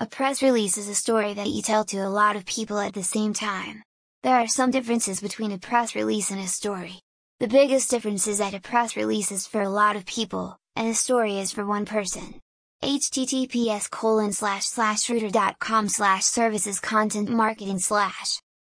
A press release is a story that you tell to a lot of people at the same time. There are some differences between a press release and a story. The biggest difference is that a press release is for a lot of people, and a story is for one person. https colon slash slash slash services content marketing slash